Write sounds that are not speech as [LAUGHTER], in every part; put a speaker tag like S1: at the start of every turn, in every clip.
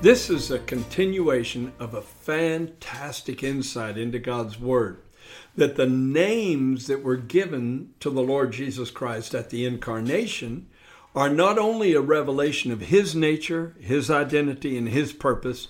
S1: This is a continuation of a fantastic insight into God's Word. That the names that were given to the Lord Jesus Christ at the incarnation are not only a revelation of His nature, His identity, and His purpose,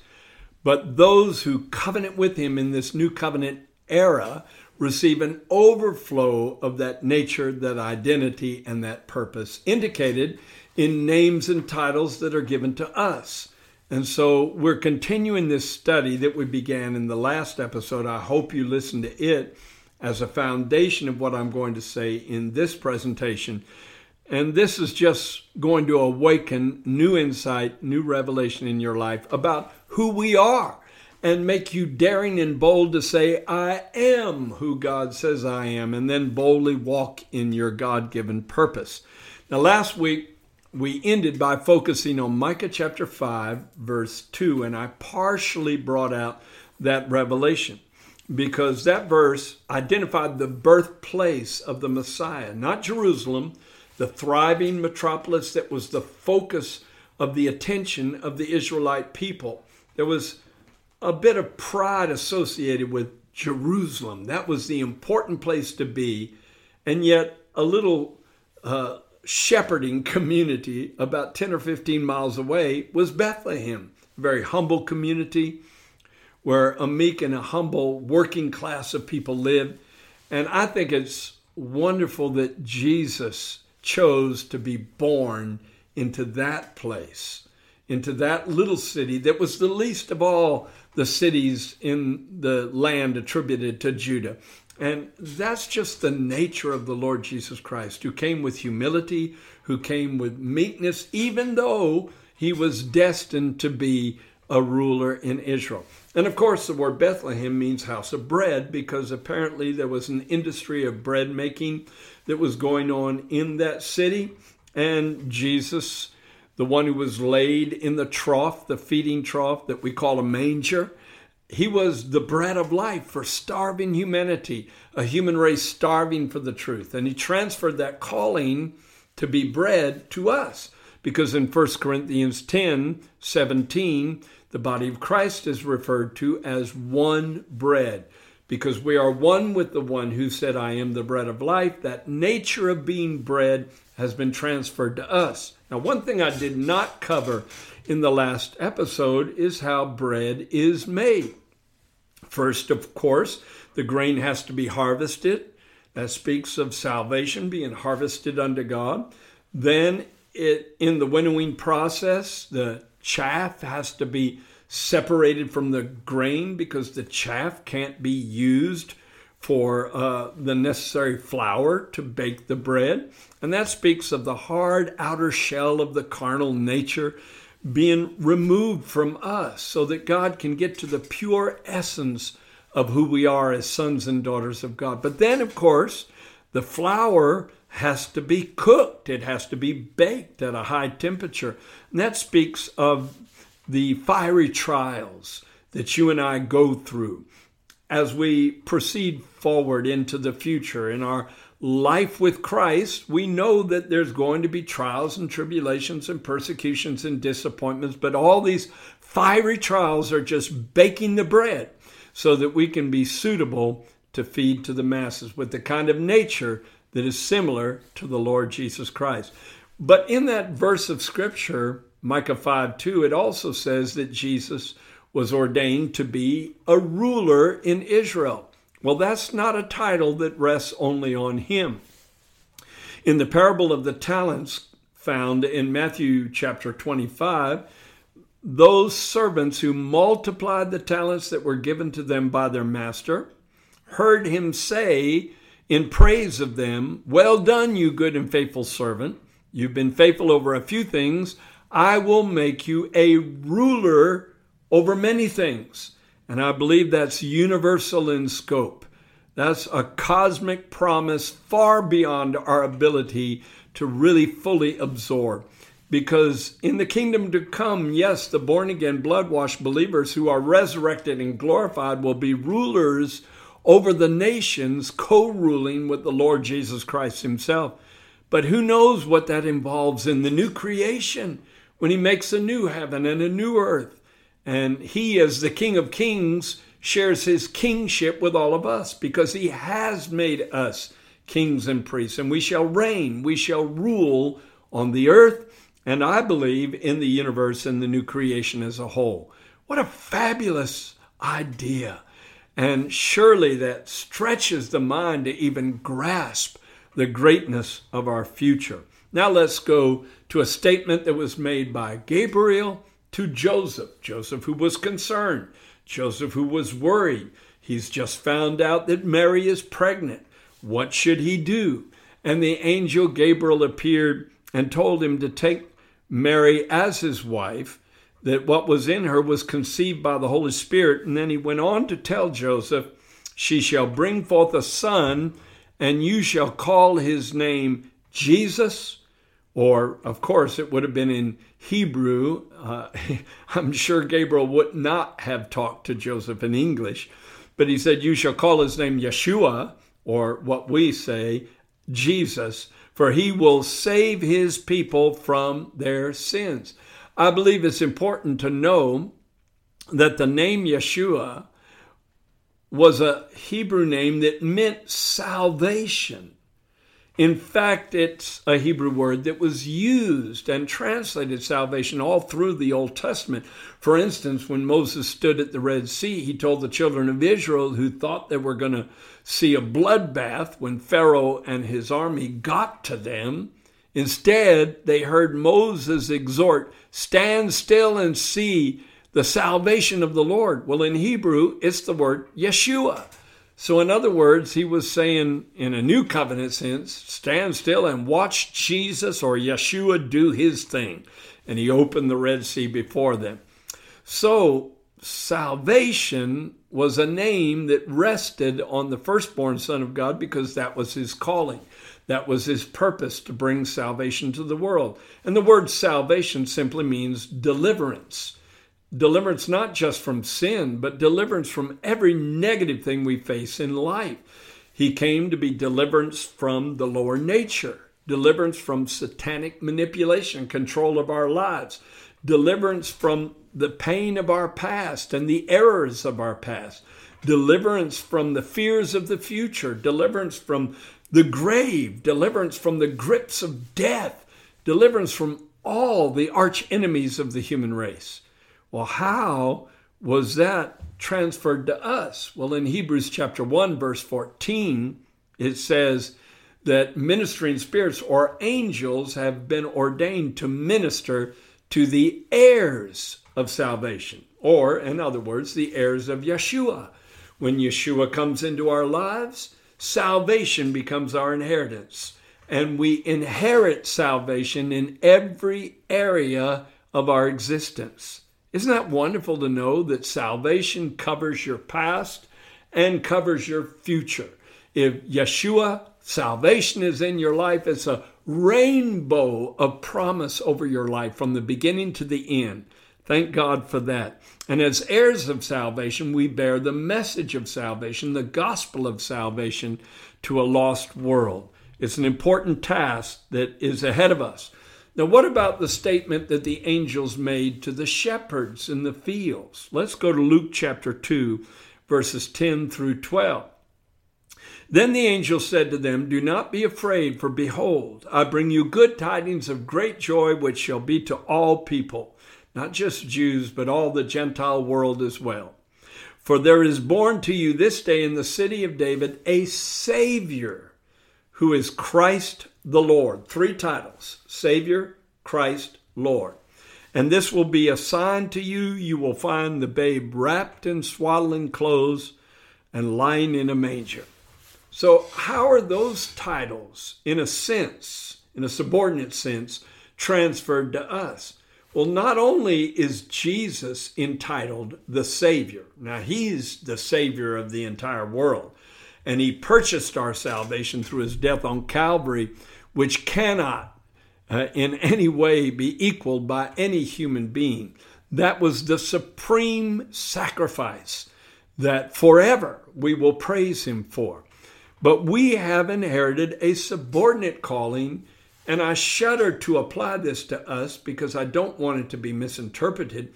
S1: but those who covenant with Him in this new covenant era receive an overflow of that nature, that identity, and that purpose indicated in names and titles that are given to us. And so we're continuing this study that we began in the last episode. I hope you listen to it as a foundation of what I'm going to say in this presentation. And this is just going to awaken new insight, new revelation in your life about who we are and make you daring and bold to say, I am who God says I am, and then boldly walk in your God given purpose. Now, last week, we ended by focusing on Micah chapter 5, verse 2, and I partially brought out that revelation because that verse identified the birthplace of the Messiah, not Jerusalem, the thriving metropolis that was the focus of the attention of the Israelite people. There was a bit of pride associated with Jerusalem. That was the important place to be, and yet a little uh, shepherding community about 10 or 15 miles away was Bethlehem, a very humble community where a meek and a humble working class of people lived. And I think it's wonderful that Jesus chose to be born into that place, into that little city that was the least of all the cities in the land attributed to Judah. And that's just the nature of the Lord Jesus Christ, who came with humility, who came with meekness, even though he was destined to be a ruler in Israel. And of course, the word Bethlehem means house of bread because apparently there was an industry of bread making that was going on in that city. And Jesus, the one who was laid in the trough, the feeding trough that we call a manger, he was the bread of life for starving humanity, a human race starving for the truth. And he transferred that calling to be bread to us. Because in 1 Corinthians 10 17, the body of Christ is referred to as one bread. Because we are one with the one who said, I am the bread of life. That nature of being bread has been transferred to us. Now, one thing I did not cover in the last episode is how bread is made. First, of course, the grain has to be harvested. That speaks of salvation being harvested unto God. Then, it, in the winnowing process, the chaff has to be separated from the grain because the chaff can't be used for uh, the necessary flour to bake the bread. And that speaks of the hard outer shell of the carnal nature being removed from us so that God can get to the pure essence of who we are as sons and daughters of God. But then, of course, the flour has to be cooked, it has to be baked at a high temperature. And that speaks of the fiery trials that you and I go through as we proceed forward into the future in our life with Christ, we know that there's going to be trials and tribulations and persecutions and disappointments, but all these fiery trials are just baking the bread so that we can be suitable to feed to the masses with the kind of nature that is similar to the Lord Jesus Christ. But in that verse of scripture, Micah 5 2, it also says that Jesus was ordained to be a ruler in Israel. Well, that's not a title that rests only on him. In the parable of the talents found in Matthew chapter 25, those servants who multiplied the talents that were given to them by their master heard him say in praise of them, Well done, you good and faithful servant. You've been faithful over a few things. I will make you a ruler over many things. And I believe that's universal in scope. That's a cosmic promise far beyond our ability to really fully absorb. Because in the kingdom to come, yes, the born again, blood washed believers who are resurrected and glorified will be rulers over the nations, co ruling with the Lord Jesus Christ Himself. But who knows what that involves in the new creation when He makes a new heaven and a new earth. And He, as the King of Kings, shares His kingship with all of us because He has made us kings and priests. And we shall reign, we shall rule on the earth, and I believe in the universe and the new creation as a whole. What a fabulous idea! And surely that stretches the mind to even grasp the greatness of our future. Now let's go to a statement that was made by Gabriel to Joseph. Joseph, who was concerned, Joseph, who was worried. He's just found out that Mary is pregnant. What should he do? And the angel Gabriel appeared and told him to take Mary as his wife that what was in her was conceived by the Holy Spirit. And then he went on to tell Joseph, She shall bring forth a son, and you shall call his name Jesus. Or, of course, it would have been in Hebrew. Uh, [LAUGHS] I'm sure Gabriel would not have talked to Joseph in English, but he said, You shall call his name Yeshua, or what we say, Jesus, for he will save his people from their sins. I believe it's important to know that the name Yeshua was a Hebrew name that meant salvation. In fact, it's a Hebrew word that was used and translated salvation all through the Old Testament. For instance, when Moses stood at the Red Sea, he told the children of Israel who thought they were going to see a bloodbath when Pharaoh and his army got to them. Instead, they heard Moses exhort, Stand still and see the salvation of the Lord. Well, in Hebrew, it's the word Yeshua. So, in other words, he was saying in a new covenant sense, stand still and watch Jesus or Yeshua do his thing. And he opened the Red Sea before them. So, salvation was a name that rested on the firstborn Son of God because that was his calling. That was his purpose to bring salvation to the world. And the word salvation simply means deliverance. Deliverance not just from sin, but deliverance from every negative thing we face in life. He came to be deliverance from the lower nature, deliverance from satanic manipulation, control of our lives, deliverance from the pain of our past and the errors of our past, deliverance from the fears of the future, deliverance from the grave, deliverance from the grips of death, deliverance from all the arch enemies of the human race. Well, how was that transferred to us? Well, in Hebrews chapter 1, verse 14, it says that ministering spirits or angels have been ordained to minister to the heirs of salvation, or in other words, the heirs of Yeshua. When Yeshua comes into our lives, salvation becomes our inheritance. And we inherit salvation in every area of our existence. Isn't that wonderful to know that salvation covers your past and covers your future? If Yeshua, salvation is in your life, it's a rainbow of promise over your life from the beginning to the end. Thank God for that. And as heirs of salvation, we bear the message of salvation, the gospel of salvation to a lost world. It's an important task that is ahead of us. Now, what about the statement that the angels made to the shepherds in the fields? Let's go to Luke chapter 2, verses 10 through 12. Then the angel said to them, Do not be afraid, for behold, I bring you good tidings of great joy, which shall be to all people not just Jews, but all the Gentile world as well. For there is born to you this day in the city of David a Savior who is Christ the Lord. Three titles Savior, Christ, Lord. And this will be a sign to you. You will find the babe wrapped in swaddling clothes and lying in a manger. So, how are those titles, in a sense, in a subordinate sense, transferred to us? Well, not only is Jesus entitled the Savior, now He's the Savior of the entire world, and He purchased our salvation through His death on Calvary, which cannot uh, in any way be equaled by any human being. That was the supreme sacrifice that forever we will praise Him for. But we have inherited a subordinate calling, and I shudder to apply this to us because I don't want it to be misinterpreted.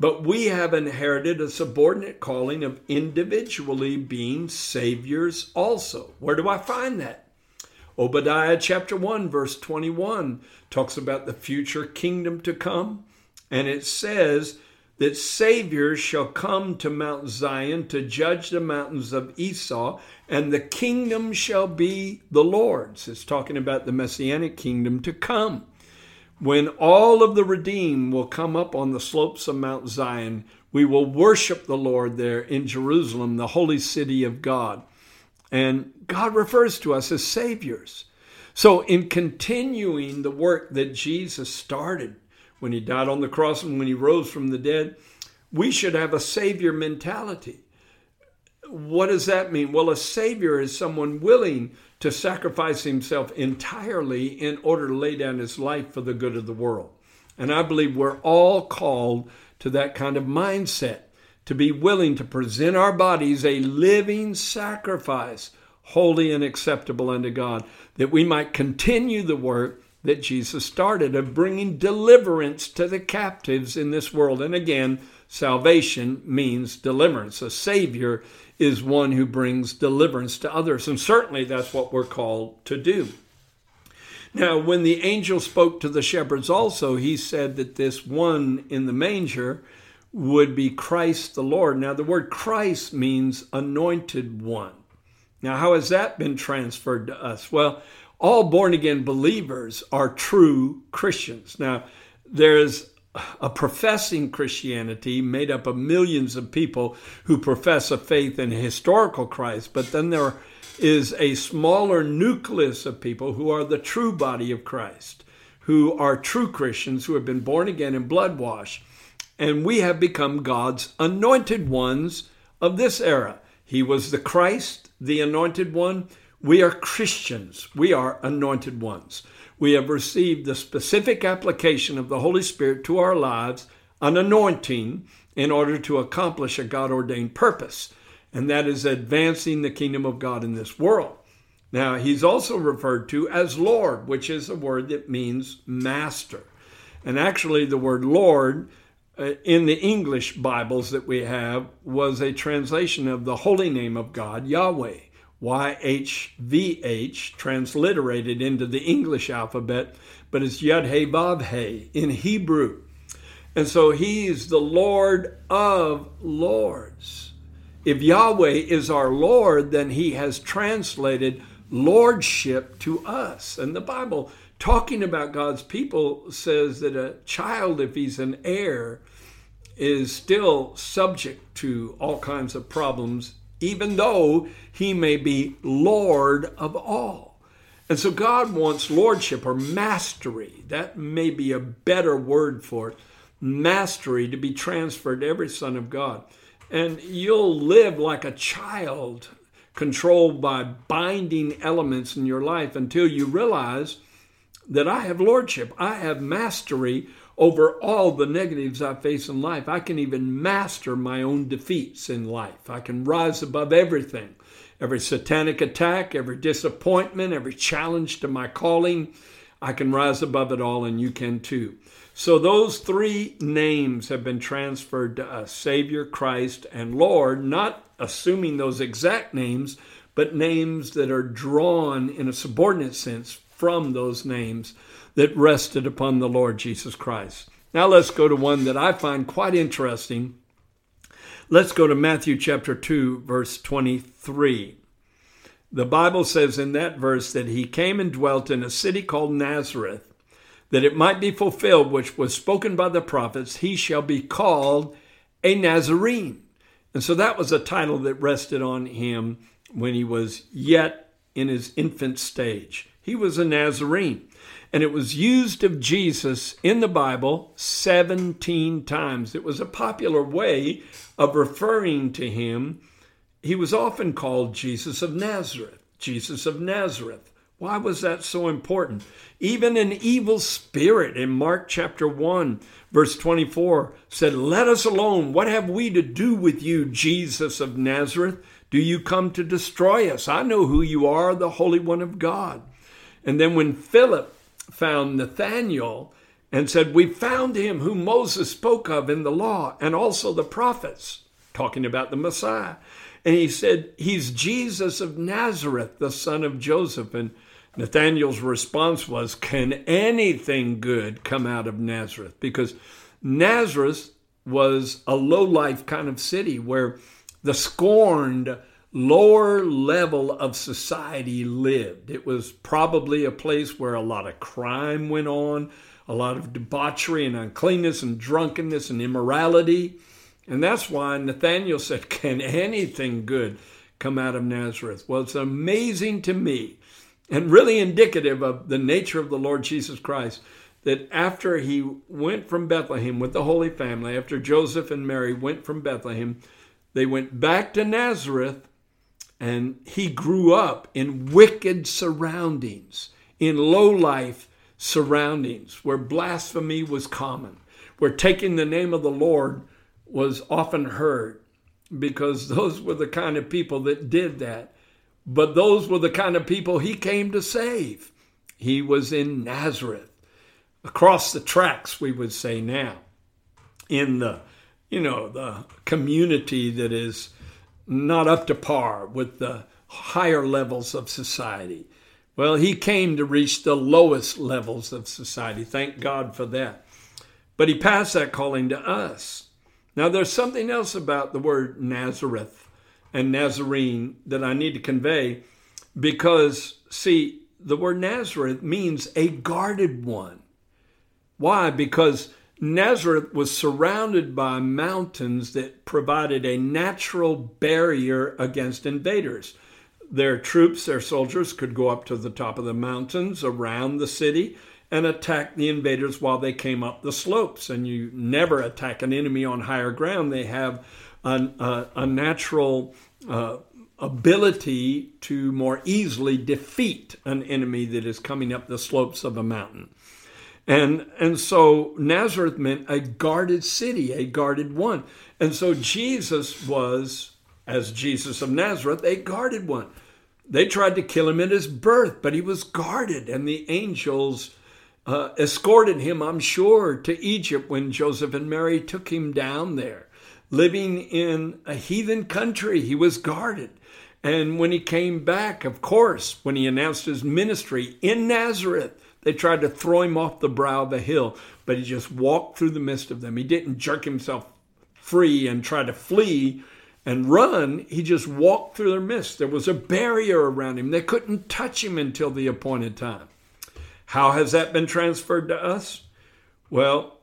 S1: But we have inherited a subordinate calling of individually being saviors also. Where do I find that? Obadiah chapter 1, verse 21 talks about the future kingdom to come. And it says that saviors shall come to Mount Zion to judge the mountains of Esau, and the kingdom shall be the Lord's. It's talking about the messianic kingdom to come. When all of the redeemed will come up on the slopes of Mount Zion, we will worship the Lord there in Jerusalem, the holy city of God. And God refers to us as saviors. So, in continuing the work that Jesus started when he died on the cross and when he rose from the dead, we should have a savior mentality. What does that mean? Well, a savior is someone willing to sacrifice himself entirely in order to lay down his life for the good of the world. And I believe we're all called to that kind of mindset to be willing to present our bodies a living sacrifice, holy and acceptable unto God, that we might continue the work that Jesus started of bringing deliverance to the captives in this world. And again, salvation means deliverance. A Savior is one who brings deliverance to others. And certainly that's what we're called to do. Now, when the angel spoke to the shepherds also, he said that this one in the manger would be Christ the Lord. Now, the word Christ means anointed one. Now, how has that been transferred to us? Well, all born again believers are true Christians. Now, there's a professing Christianity made up of millions of people who profess a faith in historical Christ, but then there is a smaller nucleus of people who are the true body of Christ, who are true Christians who have been born again and blood washed and we have become God's anointed ones of this era. He was the Christ, the anointed one. We are Christians. We are anointed ones. We have received the specific application of the Holy Spirit to our lives, an anointing, in order to accomplish a God ordained purpose, and that is advancing the kingdom of God in this world. Now, he's also referred to as Lord, which is a word that means master. And actually, the word Lord Uh, in the English Bibles that we have was a translation of the holy name of God, Yahweh, YHVH, transliterated into the English alphabet, but it's Yud He Vav He in Hebrew. And so he's the Lord of Lords. If Yahweh is our Lord, then he has translated lordship to us. And the Bible talking about God's people says that a child, if he's an heir, is still subject to all kinds of problems, even though he may be Lord of all. And so God wants lordship or mastery. That may be a better word for it. Mastery to be transferred to every son of God. And you'll live like a child, controlled by binding elements in your life until you realize that I have lordship, I have mastery over all the negatives I face in life. I can even master my own defeats in life. I can rise above everything every satanic attack, every disappointment, every challenge to my calling. I can rise above it all, and you can too. So, those three names have been transferred to us Savior, Christ, and Lord, not assuming those exact names, but names that are drawn in a subordinate sense from those names that rested upon the Lord Jesus Christ. Now let's go to one that I find quite interesting. Let's go to Matthew chapter 2, verse 23. The Bible says in that verse that he came and dwelt in a city called Nazareth, that it might be fulfilled which was spoken by the prophets, he shall be called a Nazarene. And so that was a title that rested on him when he was yet in his infant stage. He was a Nazarene. And it was used of Jesus in the Bible 17 times. It was a popular way of referring to him. He was often called Jesus of Nazareth. Jesus of Nazareth. Why was that so important? Even an evil spirit in Mark chapter 1, verse 24 said, Let us alone. What have we to do with you, Jesus of Nazareth? Do you come to destroy us? I know who you are, the Holy One of God. And then when Philip found Nathanael and said, We found him whom Moses spoke of in the law and also the prophets, talking about the Messiah. And he said, He's Jesus of Nazareth, the son of Joseph. And Nathanael's response was, Can anything good come out of Nazareth? Because Nazareth was a low life kind of city where the scorned lower level of society lived. It was probably a place where a lot of crime went on, a lot of debauchery and uncleanness and drunkenness and immorality. And that's why Nathanael said, Can anything good come out of Nazareth? Well, it's amazing to me and really indicative of the nature of the Lord Jesus Christ that after he went from Bethlehem with the Holy Family, after Joseph and Mary went from Bethlehem, they went back to Nazareth and he grew up in wicked surroundings, in low life surroundings where blasphemy was common, where taking the name of the Lord was often heard, because those were the kind of people that did that. But those were the kind of people he came to save. He was in Nazareth, across the tracks, we would say now, in the you know, the community that is not up to par with the higher levels of society. Well, he came to reach the lowest levels of society. Thank God for that. But he passed that calling to us. Now, there's something else about the word Nazareth and Nazarene that I need to convey because, see, the word Nazareth means a guarded one. Why? Because Nazareth was surrounded by mountains that provided a natural barrier against invaders. Their troops, their soldiers, could go up to the top of the mountains around the city and attack the invaders while they came up the slopes. And you never attack an enemy on higher ground. They have an, a, a, natural uh, ability to more easily defeat an enemy that is coming up the slopes of a mountain. And, and so Nazareth meant a guarded city, a guarded one. And so Jesus was, as Jesus of Nazareth, a guarded one. They tried to kill him at his birth, but he was guarded, and the angels uh, escorted him, I'm sure, to Egypt when Joseph and Mary took him down there. Living in a heathen country, he was guarded. And when he came back, of course, when he announced his ministry in Nazareth, they tried to throw him off the brow of a hill, but he just walked through the midst of them. He didn't jerk himself free and try to flee and run. He just walked through their midst. There was a barrier around him. They couldn't touch him until the appointed time. How has that been transferred to us? Well,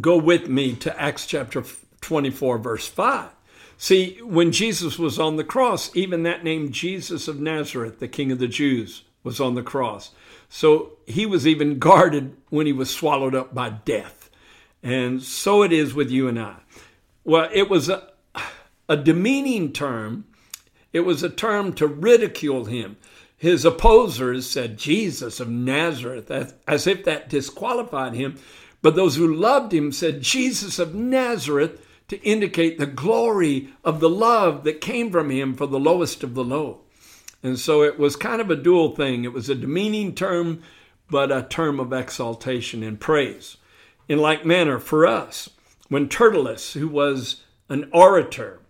S1: go with me to Acts chapter 24, verse 5. See, when Jesus was on the cross, even that name Jesus of Nazareth, the King of the Jews, was on the cross. So he was even [LAUGHS] guarded when he was swallowed up by death. And so it is with you and I. Well, it was a, a demeaning term, it was a term to ridicule him. His opposers said, Jesus of Nazareth, as, as if that disqualified him. But those who loved him said, Jesus of Nazareth, to indicate the glory of the love that came from him for the lowest of the low. And so it was kind of a dual thing. It was a demeaning term, but a term of exaltation and praise. In like manner, for us, when Tertullus, who was an orator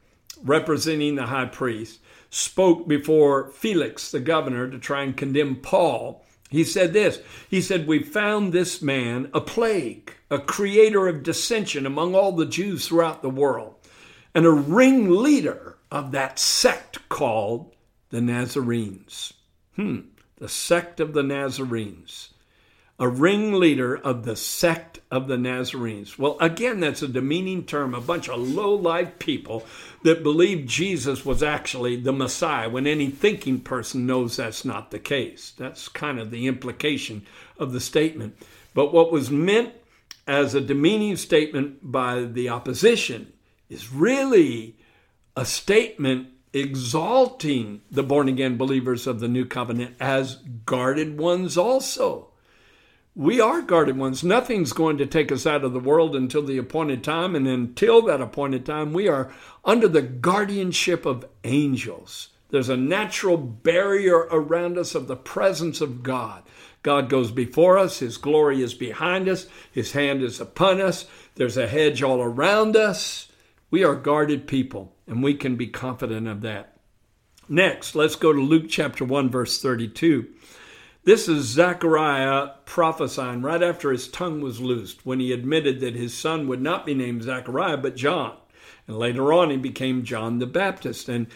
S1: representing the high priest, spoke before Felix, the governor, to try and condemn Paul, he said this He said, We found this man a plague, a creator of dissension among all the Jews throughout the world, and a ringleader of that sect called the Nazarenes. Hmm, the sect of the Nazarenes. a ringleader of the sect of the Nazarenes. Well, again, that's a demeaning term, a bunch of low life people that believe Jesus was actually the Messiah when any thinking person knows that's not the case. That's kind of the implication of the statement. But what was meant as a demeaning statement by the opposition is really a statement exalting the born again believers of the new covenant as guarded ones also we are guarded ones. Nothing's going to take us out of the world until the appointed time. And until that appointed time, we are under the guardianship of angels. There's a natural barrier around us of the presence of God. God goes before us, His glory is behind us, His hand is upon us, there's a hedge all around us. We are guarded people, and we can be confident of that. Next, let's go to Luke chapter 1, verse 32. This is Zechariah prophesying right after his tongue was loosed when he admitted that his son would not be named Zechariah but John. And later on, he became John the Baptist. And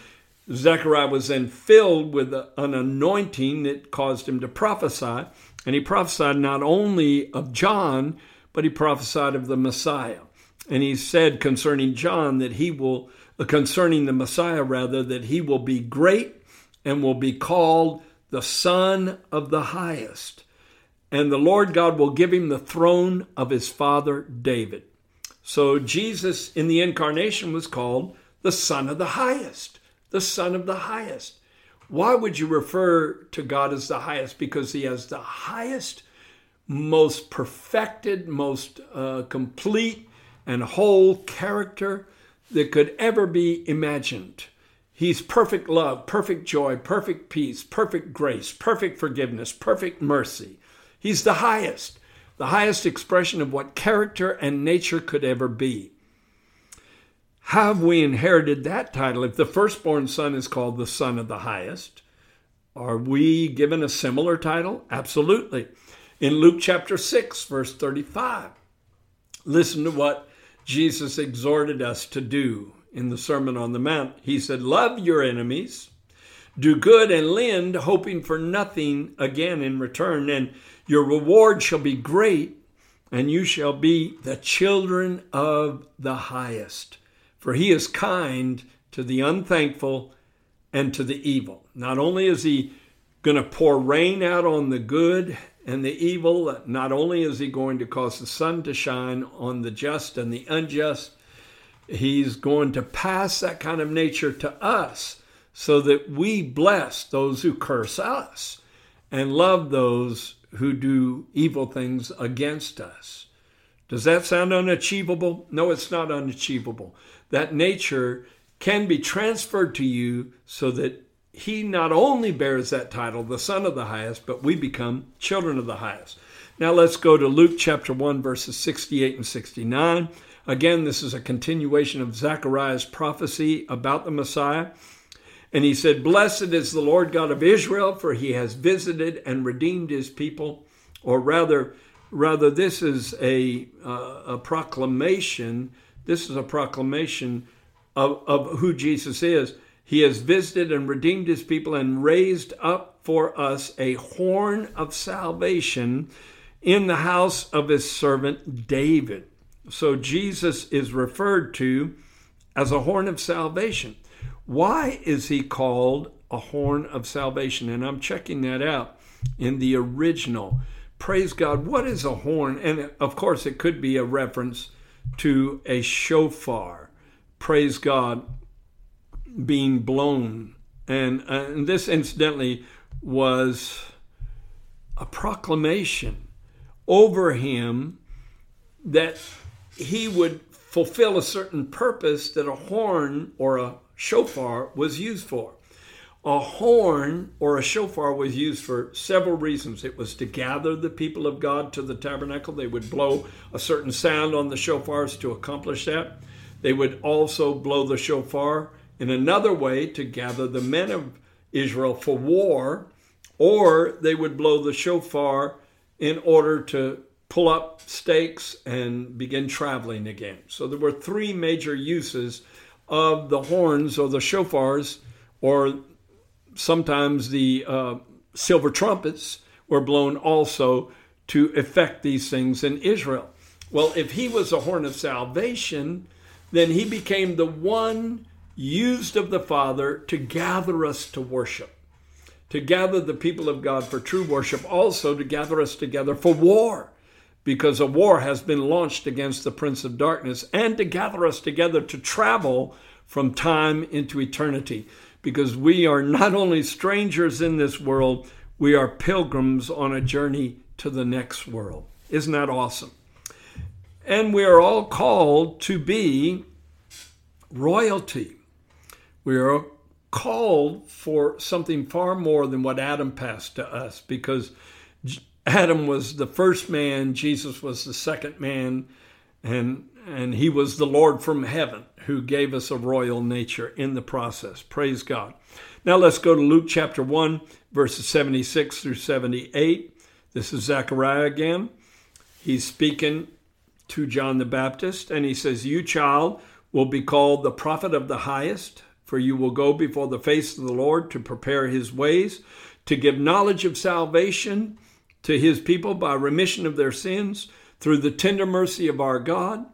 S1: Zechariah was then filled with an anointing that caused him to prophesy. And he prophesied not only of John, but he prophesied of the Messiah. And he said concerning John that he will, uh, concerning the Messiah rather, that he will be great and will be called the Son of the Highest. And the Lord God will give him the throne of his father David. So Jesus in the incarnation was called the Son of the Highest. The Son of the Highest. Why would you refer to God as the highest? Because he has the highest, most perfected, most uh, complete, and whole character that could ever be imagined. He's perfect love, perfect joy, perfect peace, perfect grace, perfect forgiveness, perfect mercy. He's the highest, the highest expression of what character and nature could ever be. How Have we inherited that title? If the firstborn son is called the Son of the Highest, are we given a similar title? Absolutely. In Luke chapter 6, verse 35, listen to what Jesus exhorted us to do in the Sermon on the Mount. He said, Love your enemies, do good and lend, hoping for nothing again in return, and your reward shall be great, and you shall be the children of the highest. For he is kind to the unthankful and to the evil. Not only is he going to pour rain out on the good and the evil, not only is he going to cause the sun to shine on the just and the unjust, He's going to pass that kind of nature to us so that we bless those who curse us and love those who do evil things against us. Does that sound unachievable? No, it's not unachievable. That nature can be transferred to you so that he not only bears that title, the Son of the Highest, but we become children of the highest. Now let's go to Luke chapter 1, verses 68 and 69. Again, this is a continuation of Zechariah's prophecy about the Messiah. And he said, Blessed is the Lord God of Israel, for he has visited and redeemed his people. Or rather, rather this is a, uh, a proclamation. This is a proclamation of, of who Jesus is. He has visited and redeemed his people and raised up for us a horn of salvation in the house of his servant David. So Jesus is referred to as a horn of salvation. Why is he called a horn of salvation? And I'm checking that out in the original. Praise God. What is a horn? And of course, it could be a reference to a shofar. Praise God, being blown. And, uh, and this, incidentally, was a proclamation over him that he would fulfill a certain purpose that a horn or a shofar was used for. A horn or a shofar was used for several reasons. It was to gather the people of God to the tabernacle. They would blow a certain sound on the shofars to accomplish that. They would also blow the shofar in another way to gather the men of Israel for war, or they would blow the shofar in order to pull up stakes and begin traveling again. So there were three major uses of the horns or the shofars, or sometimes the uh, silver trumpets were blown also to effect these things in Israel. Well, if he was a horn of salvation, then he became the one used of the Father to gather us to worship, to gather the people of God for true worship, also to gather us together for war, because a war has been launched against the Prince of Darkness, and to gather us together to travel from time into eternity, because we are not only strangers in this world, we are pilgrims on a journey to the next world. Isn't that awesome? And we are all called to be royalty. We are called for something far more than what Adam passed to us because Adam was the first man, Jesus was the second man, and and he was the Lord from heaven who gave us a royal nature in the process. Praise God. Now let's go to Luke chapter 1, verses 76 through 78. This is Zechariah again. He's speaking to John the Baptist, and he says, You, child, will be called the prophet of the highest, for you will go before the face of the Lord to prepare his ways, to give knowledge of salvation to his people by remission of their sins through the tender mercy of our God,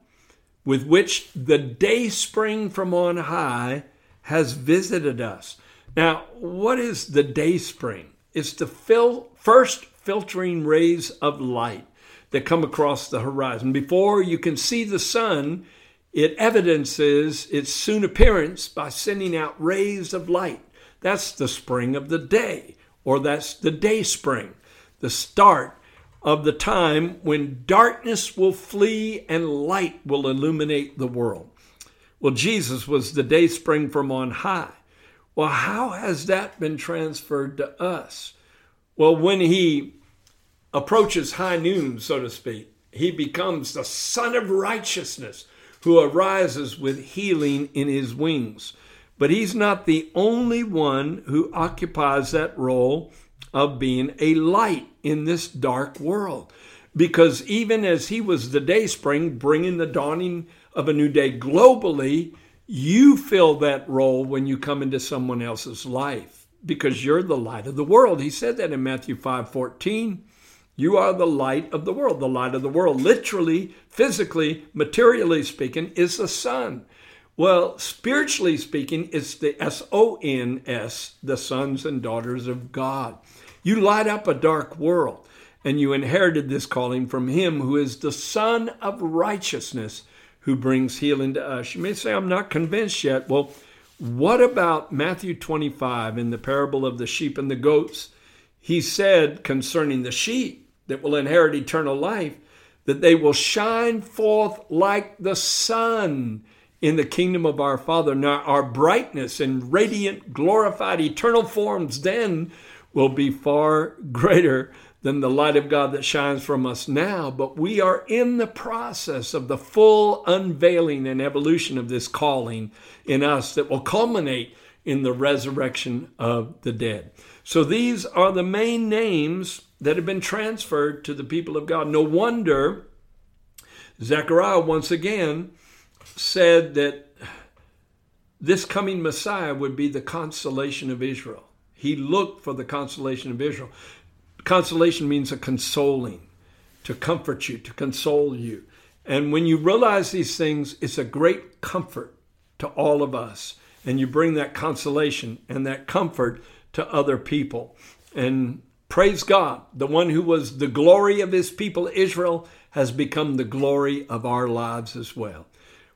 S1: with which the day spring from on high has visited us. Now, what is the day spring? It's the fil- first filtering rays of light that come across the horizon. Before you can see the sun, it evidences its soon appearance by sending out rays of light. That's the spring of the day, or that's the day spring, the start of the time when darkness will flee and light will illuminate the world. Well, Jesus was the day spring from on high. Well, how has that been transferred to us? Well, when he approaches high noon, so to speak, he becomes the Son of Righteousness who arises with healing in his wings. But he's not the only one who occupies that role of being a light in this dark world. Because even as he was the day spring, bringing the dawning of a new day globally, you fill that role when you come into someone else's life because you're the light of the world. He said that in Matthew 5 14. You are the light of the world. The light of the world, literally, physically, materially speaking, is the sun. Well, spiritually speaking, it's the S O N S, the sons and daughters of God. You light up a dark world, and you inherited this calling from Him who is the Son of righteousness, who brings healing to us. You may say, I'm not convinced yet. Well, what about Matthew 25 in the parable of the sheep and the goats? He said concerning the sheep that will inherit eternal life that they will shine forth like the sun in the kingdom of our Father. Now, our brightness and radiant, glorified, eternal forms then will be far [LAUGHS] greater than the light of God that shines from us now. But we are in the process of the full unveiling and evolution of this calling in us that will culminate in the resurrection of the dead. So these are the main names that have been transferred to the people of God. No wonder Zechariah once again said that this coming Messiah would be the consolation of Israel. He looked for the consolation of Israel. Consolation means a consoling, to comfort you, to console you. And when you realize these things, it's a great comfort to all of us. And you bring that consolation and that comfort to other people. And praise God, the one who was the glory of his people, Israel, has become the glory of our lives as well.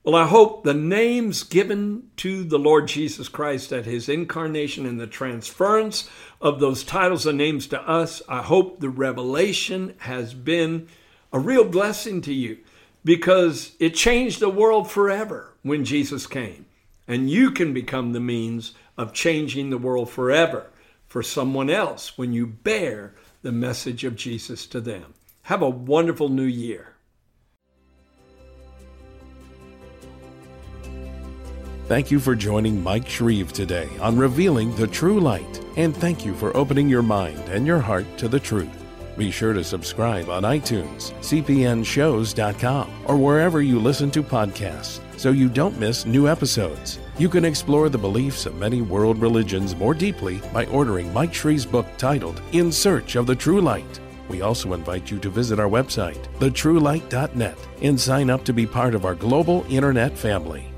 S1: Well, I hope the names given to the Lord Jesus Christ at his incarnation and the transference of those titles and names to us, I hope the revelation has been a real blessing to you because it changed the world forever when Jesus came. And you can become the means of changing the world forever for someone else when you bear the message of Jesus to them. Have a wonderful new year.
S2: Thank you for joining Mike Shreve today on Revealing the True Light, and thank you for opening your mind and your heart to the truth. Be sure to subscribe on iTunes, cpnshows.com, or wherever you listen to podcasts so you don't miss new episodes. You can explore the beliefs of many world religions more deeply by ordering Mike Shreve's book titled In Search of the True Light. We also invite you to visit our website, thetruelight.net, and sign up to be part of our global internet family.